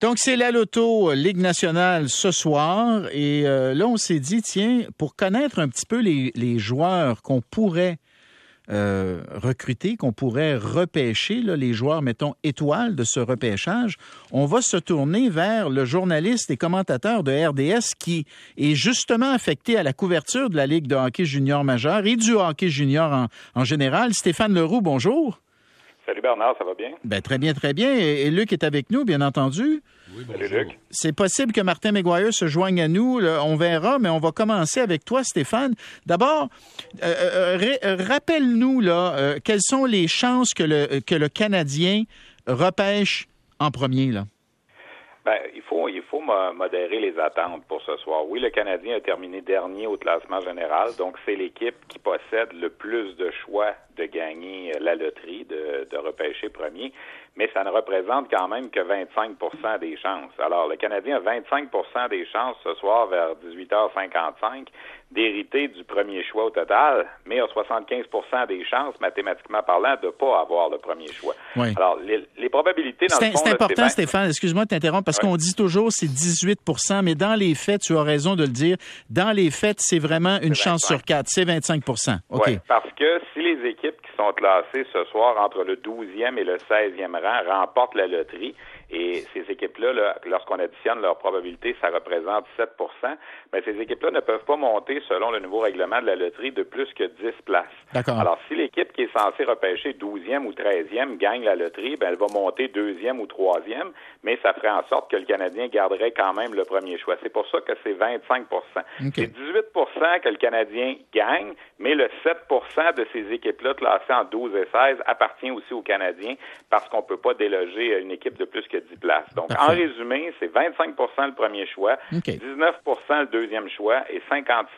Donc, c'est la Loto euh, Ligue nationale ce soir. Et euh, là, on s'est dit, tiens, pour connaître un petit peu les, joueurs qu'on pourrait euh, recruter, qu'on pourrait repêcher, les joueurs, mettons, étoiles de ce repêchage, on va se tourner vers le journaliste et commentateur de RDS qui est justement affecté à la couverture de la Ligue de hockey junior majeur et du hockey junior en général. Stéphane Leroux, bonjour. Salut Bernard, ça va bien? Ben, très bien, très bien. Et, Luc est avec nous, bien entendu. Oui, Salut Luc. C'est possible que Martin McGuire se joigne à nous. on verra, mais on va commencer avec toi, Stéphane. D'abord, euh, euh, euh, rappelle-nous là, quelles sont les chances que le, que le Canadien repêche en premier. Là? Ben, il faut, il modérer les attentes pour ce soir. Oui, le Canadien a terminé dernier au classement général, donc c'est l'équipe qui possède le plus de choix de gagner la loterie, de, de repêcher premier, mais ça ne représente quand même que 25% des chances. Alors, le Canadien a 25% des chances ce soir vers 18h55 d'hériter du premier choix au total, mais a 75% des chances, mathématiquement parlant, de ne pas avoir le premier choix. Alors, les, probabilités dans le fond... C'est important, Stéphane, excuse-moi de t'interrompre, parce qu'on dit toujours c'est 18 mais dans les faits, tu as raison de le dire, dans les faits, c'est vraiment une chance sur quatre, c'est 25 OK. Oui, parce que si les équipes qui sont classées ce soir entre le 12e et le 16e rang remportent la loterie, et ces équipes-là, lorsqu'on additionne leur probabilité, ça représente 7% mais ces équipes-là ne peuvent pas monter, selon le nouveau règlement de la loterie, de plus que 10 places. Alors, si l'équipe qui est censée repêcher 12e ou 13e gagne la loterie, ben, elle va monter deuxième ou troisième, mais ça ferait en sorte que le Canadien garderait quand même le premier choix. C'est pour ça que c'est 25% C'est 18% que le Canadien gagne, mais le 7% de ces équipes-là classées en 12 et 16 appartient aussi aux Canadiens parce qu'on ne peut pas déloger une équipe de plus que 10 places. Donc, en résumé, c'est 25% le premier choix, 19% le deuxième choix et 56%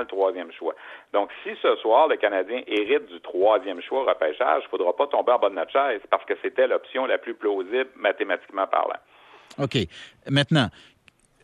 le troisième choix. Donc, si ce soir, le Canadien hérite du troisième choix au repêchage, il ne faudra pas tomber en bas de notre chaise parce que c'était l'option la plus plausible mathématiquement parlant. OK. Maintenant,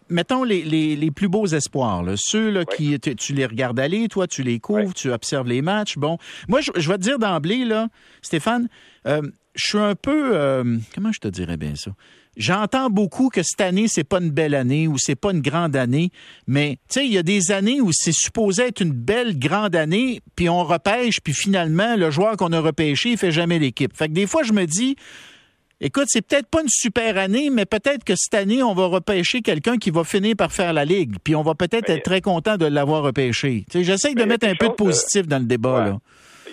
mettons les, les, plus beaux espoirs, ceux là, qui tu, les regardes aller, toi tu les couvres, tu observes les matchs. Bon, moi je, vais te dire d'emblée là, Stéphane, euh, je suis un peu euh, comment je te dirais bien ça? J'entends beaucoup que cette année c'est pas une belle année ou c'est pas une grande année, mais tu sais il y a des années où c'est supposé être une belle grande année, puis on repêche, puis finalement le joueur qu'on a repêché il fait jamais l'équipe. Fait que des fois je me dis Écoute, c'est peut-être pas une super année, mais peut-être que cette année, on va repêcher quelqu'un qui va finir par faire la Ligue. Puis on va peut-être être très content de l'avoir repêché. J'essaie de mettre un peu de positif dans le débat. Là.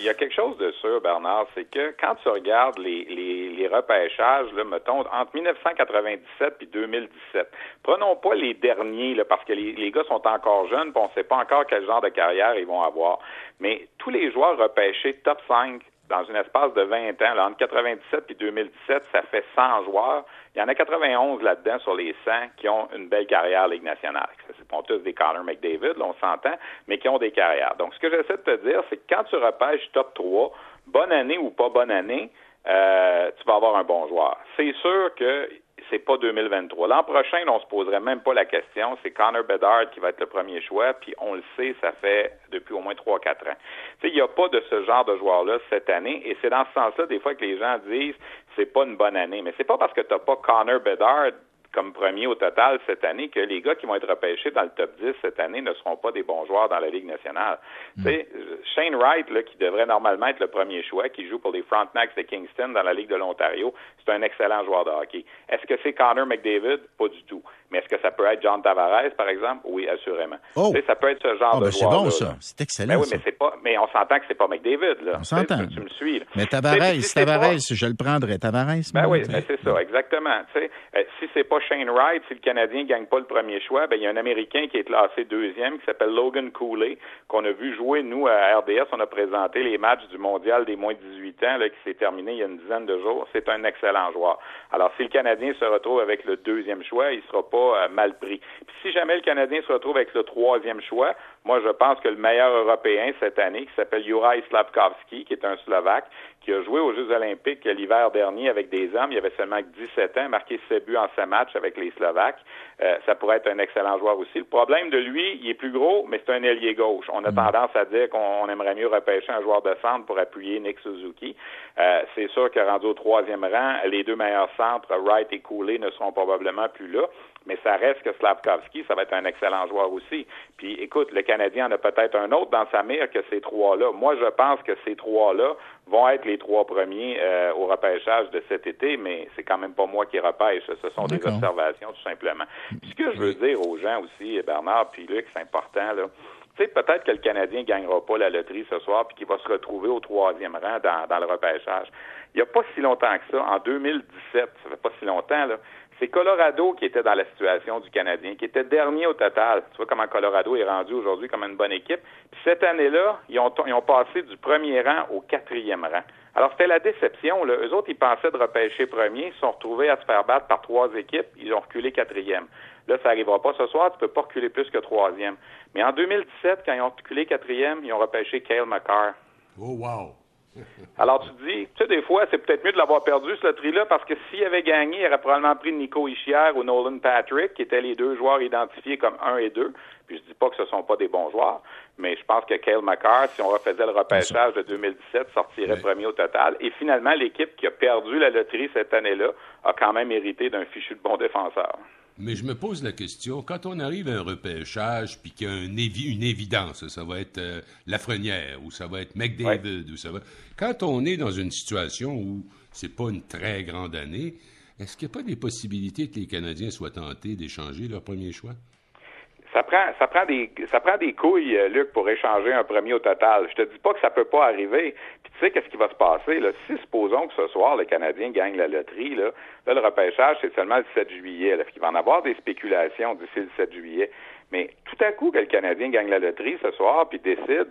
Il y a quelque chose de sûr, Bernard, c'est que quand tu regardes les, les, repêchages, là, mettons, entre 1997 et 2017, prenons pas les derniers, là, parce que les, les gars sont encore jeunes, puis on ne sait pas encore quel genre de carrière ils vont avoir. Mais tous les joueurs repêchés top 5 dans un espace de 20 ans, là, entre 97 et 2017, ça fait 100 joueurs. Il y en a 91 là-dedans sur les 100 qui ont une belle carrière Ligue nationale. Ce pas tous des Connor McDavid, là, on s'entend, mais qui ont des carrières. Donc, ce que j'essaie de te dire, c'est que quand tu repêches top 3, bonne année ou pas bonne année, euh, tu vas avoir un bon joueur. C'est sûr que c'est pas 2023. L'an prochain, on se poserait même pas la question. C'est Connor Bedard qui va être le premier choix, puis on le sait, ça fait depuis au moins 3-4 ans. Il n'y a pas de ce genre de joueur-là cette année, et c'est dans ce sens-là, des fois, que les gens disent c'est pas une bonne année. Mais c'est pas parce que tu n'as pas Connor Bedard comme premier au total cette année que les gars qui vont être repêchés dans le top 10 cette année ne seront pas des bons joueurs dans la Ligue nationale. Hmm. Shane Wright, là, qui devrait normalement être le premier choix, qui joue pour les Frontenacs de Kingston dans la Ligue de l'Ontario, c'est un excellent joueur de hockey. Est-ce que c'est Connor McDavid? Pas du tout. Mais est-ce que ça peut être John Tavares, par exemple? Oui, assurément. Oh. ça peut être ce genre oh, de ben joueur. C'est bon, ça. C'est excellent. Mais ben oui, mais pas, on s'entend que c'est pas McDavid, là. On s'entend. Tu, me suis, Mais Tavares, Tavares, je le prendrais. Tavares, Ben oui, c'est ça, exactement. sais, euh, si c'est pas Shane Wright, si le Canadien gagne pas le premier choix, ben, il y a un Américain qui est classé deuxième, qui s'appelle Logan Cooley, qu'on a vu jouer, nous, à RDS. On a présenté les matchs du mondial des moins de 18 ans, là, qui s'est terminé il y a une dizaine de jours. C'est un excellent joueur. Alors, si le Canadien se retrouve avec le deuxième choix, il sera pas euh, mal pris. Puis si jamais le Canadien se retrouve avec le troisième choix, Moi, je pense que le meilleur Européen cette année, qui s'appelle Juraj Slavkovski, qui est un Slovaque, qui a joué aux Jeux olympiques l'hiver dernier avec des hommes. Il avait seulement 17 ans, marqué 7 buts en 7 matchs avec les Slovaques. Euh, ça pourrait être un excellent joueur aussi. Le problème de lui, il est plus gros, mais c'est un ailier gauche. On a mm. tendance à dire qu'on aimerait mieux repêcher un joueur de centre pour appuyer Nick Suzuki. Euh, c'est sûr que rendu au troisième rang, les deux meilleurs centres, Wright et Cooley, ne seront probablement plus là mais ça reste que Slavkovski, ça va être un excellent joueur aussi. Puis écoute, le Canadien en a peut-être un autre dans sa mire que ces trois-là. Moi, je pense que ces trois-là vont être les trois premiers euh, au repêchage de cet été, mais c'est quand même pas moi qui repêche. Ce sont des observations, tout simplement. Puis ce que je veux dire aux gens aussi, Bernard, puis Luc, c'est important, là. Tu sais, peut-être que le Canadien ne gagnera pas la loterie ce soir, puis qu'il va se retrouver au troisième rang dans, dans le repêchage. Il n'y a pas si longtemps que ça, en 2017, ça fait pas si longtemps, là, c'est Colorado qui était dans la situation du Canadien, qui était dernier au total. Tu vois comment Colorado est rendu aujourd'hui comme une bonne équipe. Puis cette année-là, ils ont, ils ont passé du premier rang au quatrième rang. Alors, c'était la déception. Là. Eux autres, ils pensaient de repêcher premier, ils se sont retrouvés à se faire battre par trois équipes, ils ont reculé quatrième. Là, ça n'arrivera pas ce soir, tu peux pas reculer plus que troisième. Mais en 2017, quand ils ont reculé quatrième, ils ont repêché Kale McCarr. Oh, wow! Alors tu te dis, tu sais, des fois, c'est peut-être mieux de l'avoir perdu, ce loterie-là, parce que s'il avait gagné, il aurait probablement pris Nico Ischier ou Nolan Patrick, qui étaient les deux joueurs identifiés comme un et deux. Puis je dis pas que ce sont pas des bons joueurs, mais je pense que Kale McCarr, si on refaisait le repêchage de 2017, sortirait premier au total. Et finalement, l'équipe qui a perdu la loterie cette année-là a quand même hérité d'un fichu de bon défenseur. Mais je me pose la question, quand on arrive à un repêchage, puis qu'il y a une évidence, ça va être euh, Lafrenière, ou ça va être McDavid, ou ça va... Quand on est dans une situation où c'est pas une très grande année, est-ce qu'il n'y a pas des possibilités que les Canadiens soient tentés d'échanger leur premier choix? Ça prend, ça prend des, ça prend des couilles, euh, Luc, pour échanger un premier au total. Je te dis pas que ça peut pas arriver. Puis tu sais qu'est-ce qui va se passer là? Si supposons que ce soir le Canadien gagne la loterie, là, là le repêchage c'est seulement le 7 juillet. Là, il va en avoir des spéculations d'ici le 7 juillet. Mais tout à coup que le Canadien gagne la loterie ce soir, puis décide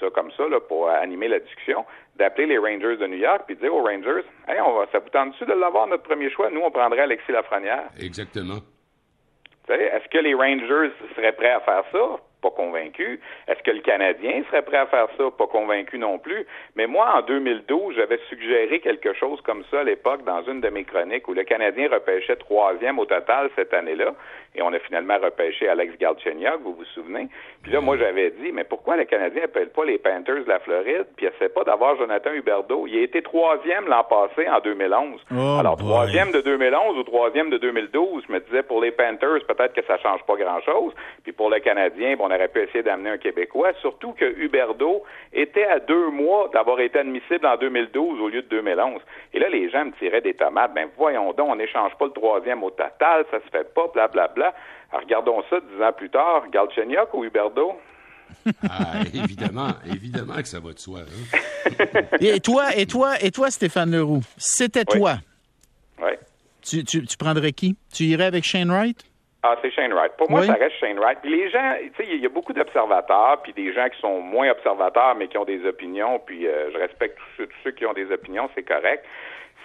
ça comme ça là, pour animer la discussion, d'appeler les Rangers de New York puis dire aux Rangers, hey, on va, ça vous tente-tu de l'avoir notre premier choix? Nous, on prendrait Alexis Lafrenière. Exactement. Est-ce que les Rangers seraient prêts à faire ça? Pas convaincu. Est-ce que le Canadien serait prêt à faire ça? Pas convaincu non plus. Mais moi, en 2012, j'avais suggéré quelque chose comme ça à l'époque dans une de mes chroniques où le Canadien repêchait troisième au total cette année-là. Et on a finalement repêché Alex Galchenyuk, vous vous souvenez? Puis là, moi, j'avais dit, mais pourquoi le Canadien n'appelle pas les Panthers de la Floride, puis essaie pas d'avoir Jonathan Huberdeau? Il a été troisième l'an passé, en 2011. Alors, troisième de 2011 ou troisième de 2012, je me disais, pour les Panthers, peut-être que ça change pas grand-chose. Puis pour le Canadien, on aurait pu essayer d'amener un Québécois, surtout que Huberdeau était à deux mois d'avoir été admissible en 2012 au lieu de 2011. Et là, les gens me tiraient des tomates. Ben, voyons donc, on n'échange pas le troisième au total, ça se fait pas, blablabla. Bla, bla. Alors, regardons ça dix ans plus tard. Galchenyuk ou Huberdo? ah, évidemment, évidemment que ça va de soi. Hein. et toi, et toi, et toi, Stéphane Leroux, c'était toi. Oui. Tu, tu, tu, prendrais qui? Tu irais avec Shane Wright? Ah, c'est Shane Wright. Pour moi, ça reste Shane Wright. Puis les gens, tu sais, il y a beaucoup d'observateurs, puis des gens qui sont moins observateurs, mais qui ont des opinions, puis euh, je respecte tous ceux, qui ont des opinions, c'est correct.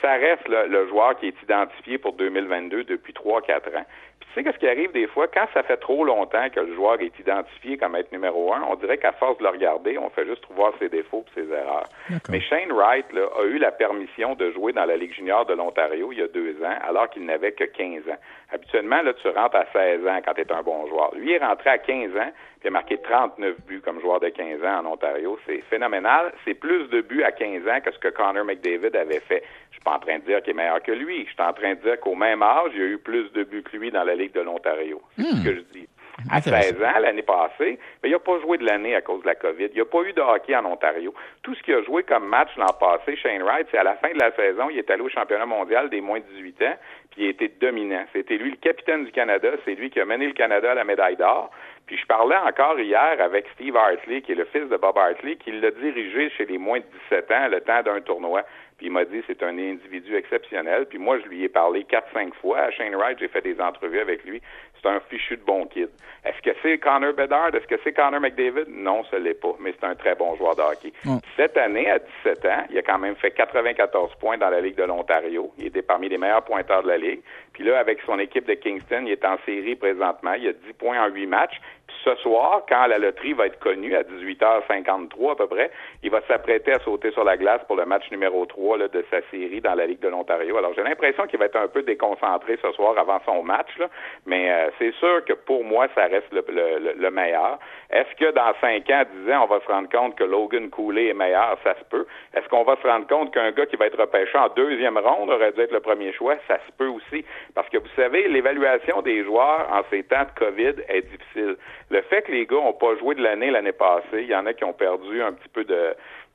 Ça reste le joueur qui est identifié pour 2022 depuis 3-4 ans. Tu sais, qu'est-ce qui arrive des fois? Quand ça fait trop longtemps que le joueur est identifié comme être numéro un, on dirait qu'à force de le regarder, on fait juste voir ses défauts et ses erreurs. Mais Shane Wright là, a eu la permission de jouer dans la Ligue junior de l'Ontario il y a deux ans, alors qu'il n'avait que 15 ans. Habituellement, là, tu rentres à 16 ans quand tu es un bon joueur. Lui est rentré à 15 ans, puis a marqué 39 buts comme joueur de 15 ans en Ontario. C'est phénoménal. C'est plus de buts à 15 ans que ce que Connor McDavid avait fait. Je suis pas en train de dire qu'il est meilleur que lui. Je suis en train de dire qu'au même âge, il y a eu plus de buts que lui dans la Ligue de l'Ontario. C'est ce hmm. que je dis. À 16 ans, l'année passée, mais il n'a pas joué de l'année à cause de la COVID. Il n'a pas eu de hockey en Ontario. Tout ce qu'il a joué comme match l'an passé, Shane Wright, c'est à la fin de la saison, il est allé au championnat mondial des moins de 18 ans, puis il a été dominant. C'était lui le capitaine du Canada, c'est lui qui a mené le Canada à la médaille d'or. Puis je parlais encore hier avec Steve Hartley, qui est le fils de Bob Hartley, qui l'a dirigé chez les moins de 17 ans le temps d'un tournoi. Puis il m'a dit c'est un individu exceptionnel. Puis moi, je lui ai parlé quatre, cinq fois. À Shane Wright, j'ai fait des entrevues avec lui. C'est un fichu de bon kid. Est-ce que c'est Connor Bedard? Est-ce que c'est Connor McDavid? Non, ce l'est pas, mais c'est un très bon joueur de hockey. Cette année, à 17 ans, il a quand même fait 94 points dans la Ligue de l'Ontario. Il était parmi les meilleurs pointeurs de la Ligue. Puis là, avec son équipe de Kingston, il est en série présentement. Il a 10 points en 8 matchs. Ce soir, quand la loterie va être connue à 18h53 à peu près, il va s'apprêter à sauter sur la glace pour le match numéro 3 là, de sa série dans la Ligue de l'Ontario. Alors j'ai l'impression qu'il va être un peu déconcentré ce soir avant son match, là, mais euh, c'est sûr que pour moi, ça reste le, le, le meilleur. Est-ce que dans 5 ans, 10 ans, on va se rendre compte que Logan Cooley est meilleur? Ça se peut. Est-ce qu'on va se rendre compte qu'un gars qui va être repêché en deuxième ronde aurait dû être le premier choix? Ça se peut aussi. Parce que vous savez, l'évaluation des joueurs en ces temps de COVID est difficile. Le fait que les gars n'ont pas joué de l'année l'année passée, il y en a qui ont perdu un petit peu de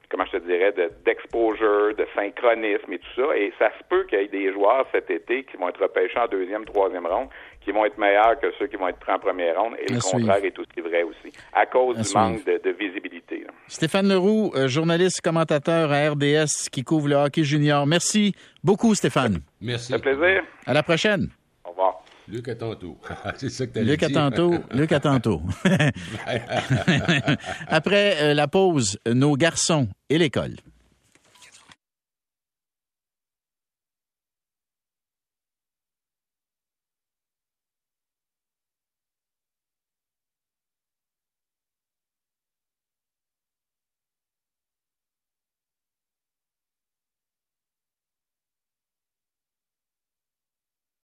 comment je te dirais, d'exposure, de, synchronisme et tout ça. Et ça se peut qu'il y ait des joueurs cet été qui vont être repêchés en deuxième, troisième ronde, qui vont être meilleurs que ceux qui vont être pris en première ronde. Et le contraire est aussi vrai aussi, à cause du manque de, visibilité. Stéphane Leroux, euh, journaliste, commentateur à RDS qui couvre le hockey junior. Merci beaucoup, Stéphane. Merci. Ça plaisir. À la prochaine. Luc tantôt. C'est ça que Luc à tantôt. Luc tantôt. Après euh, la pause, nos garçons et l'école.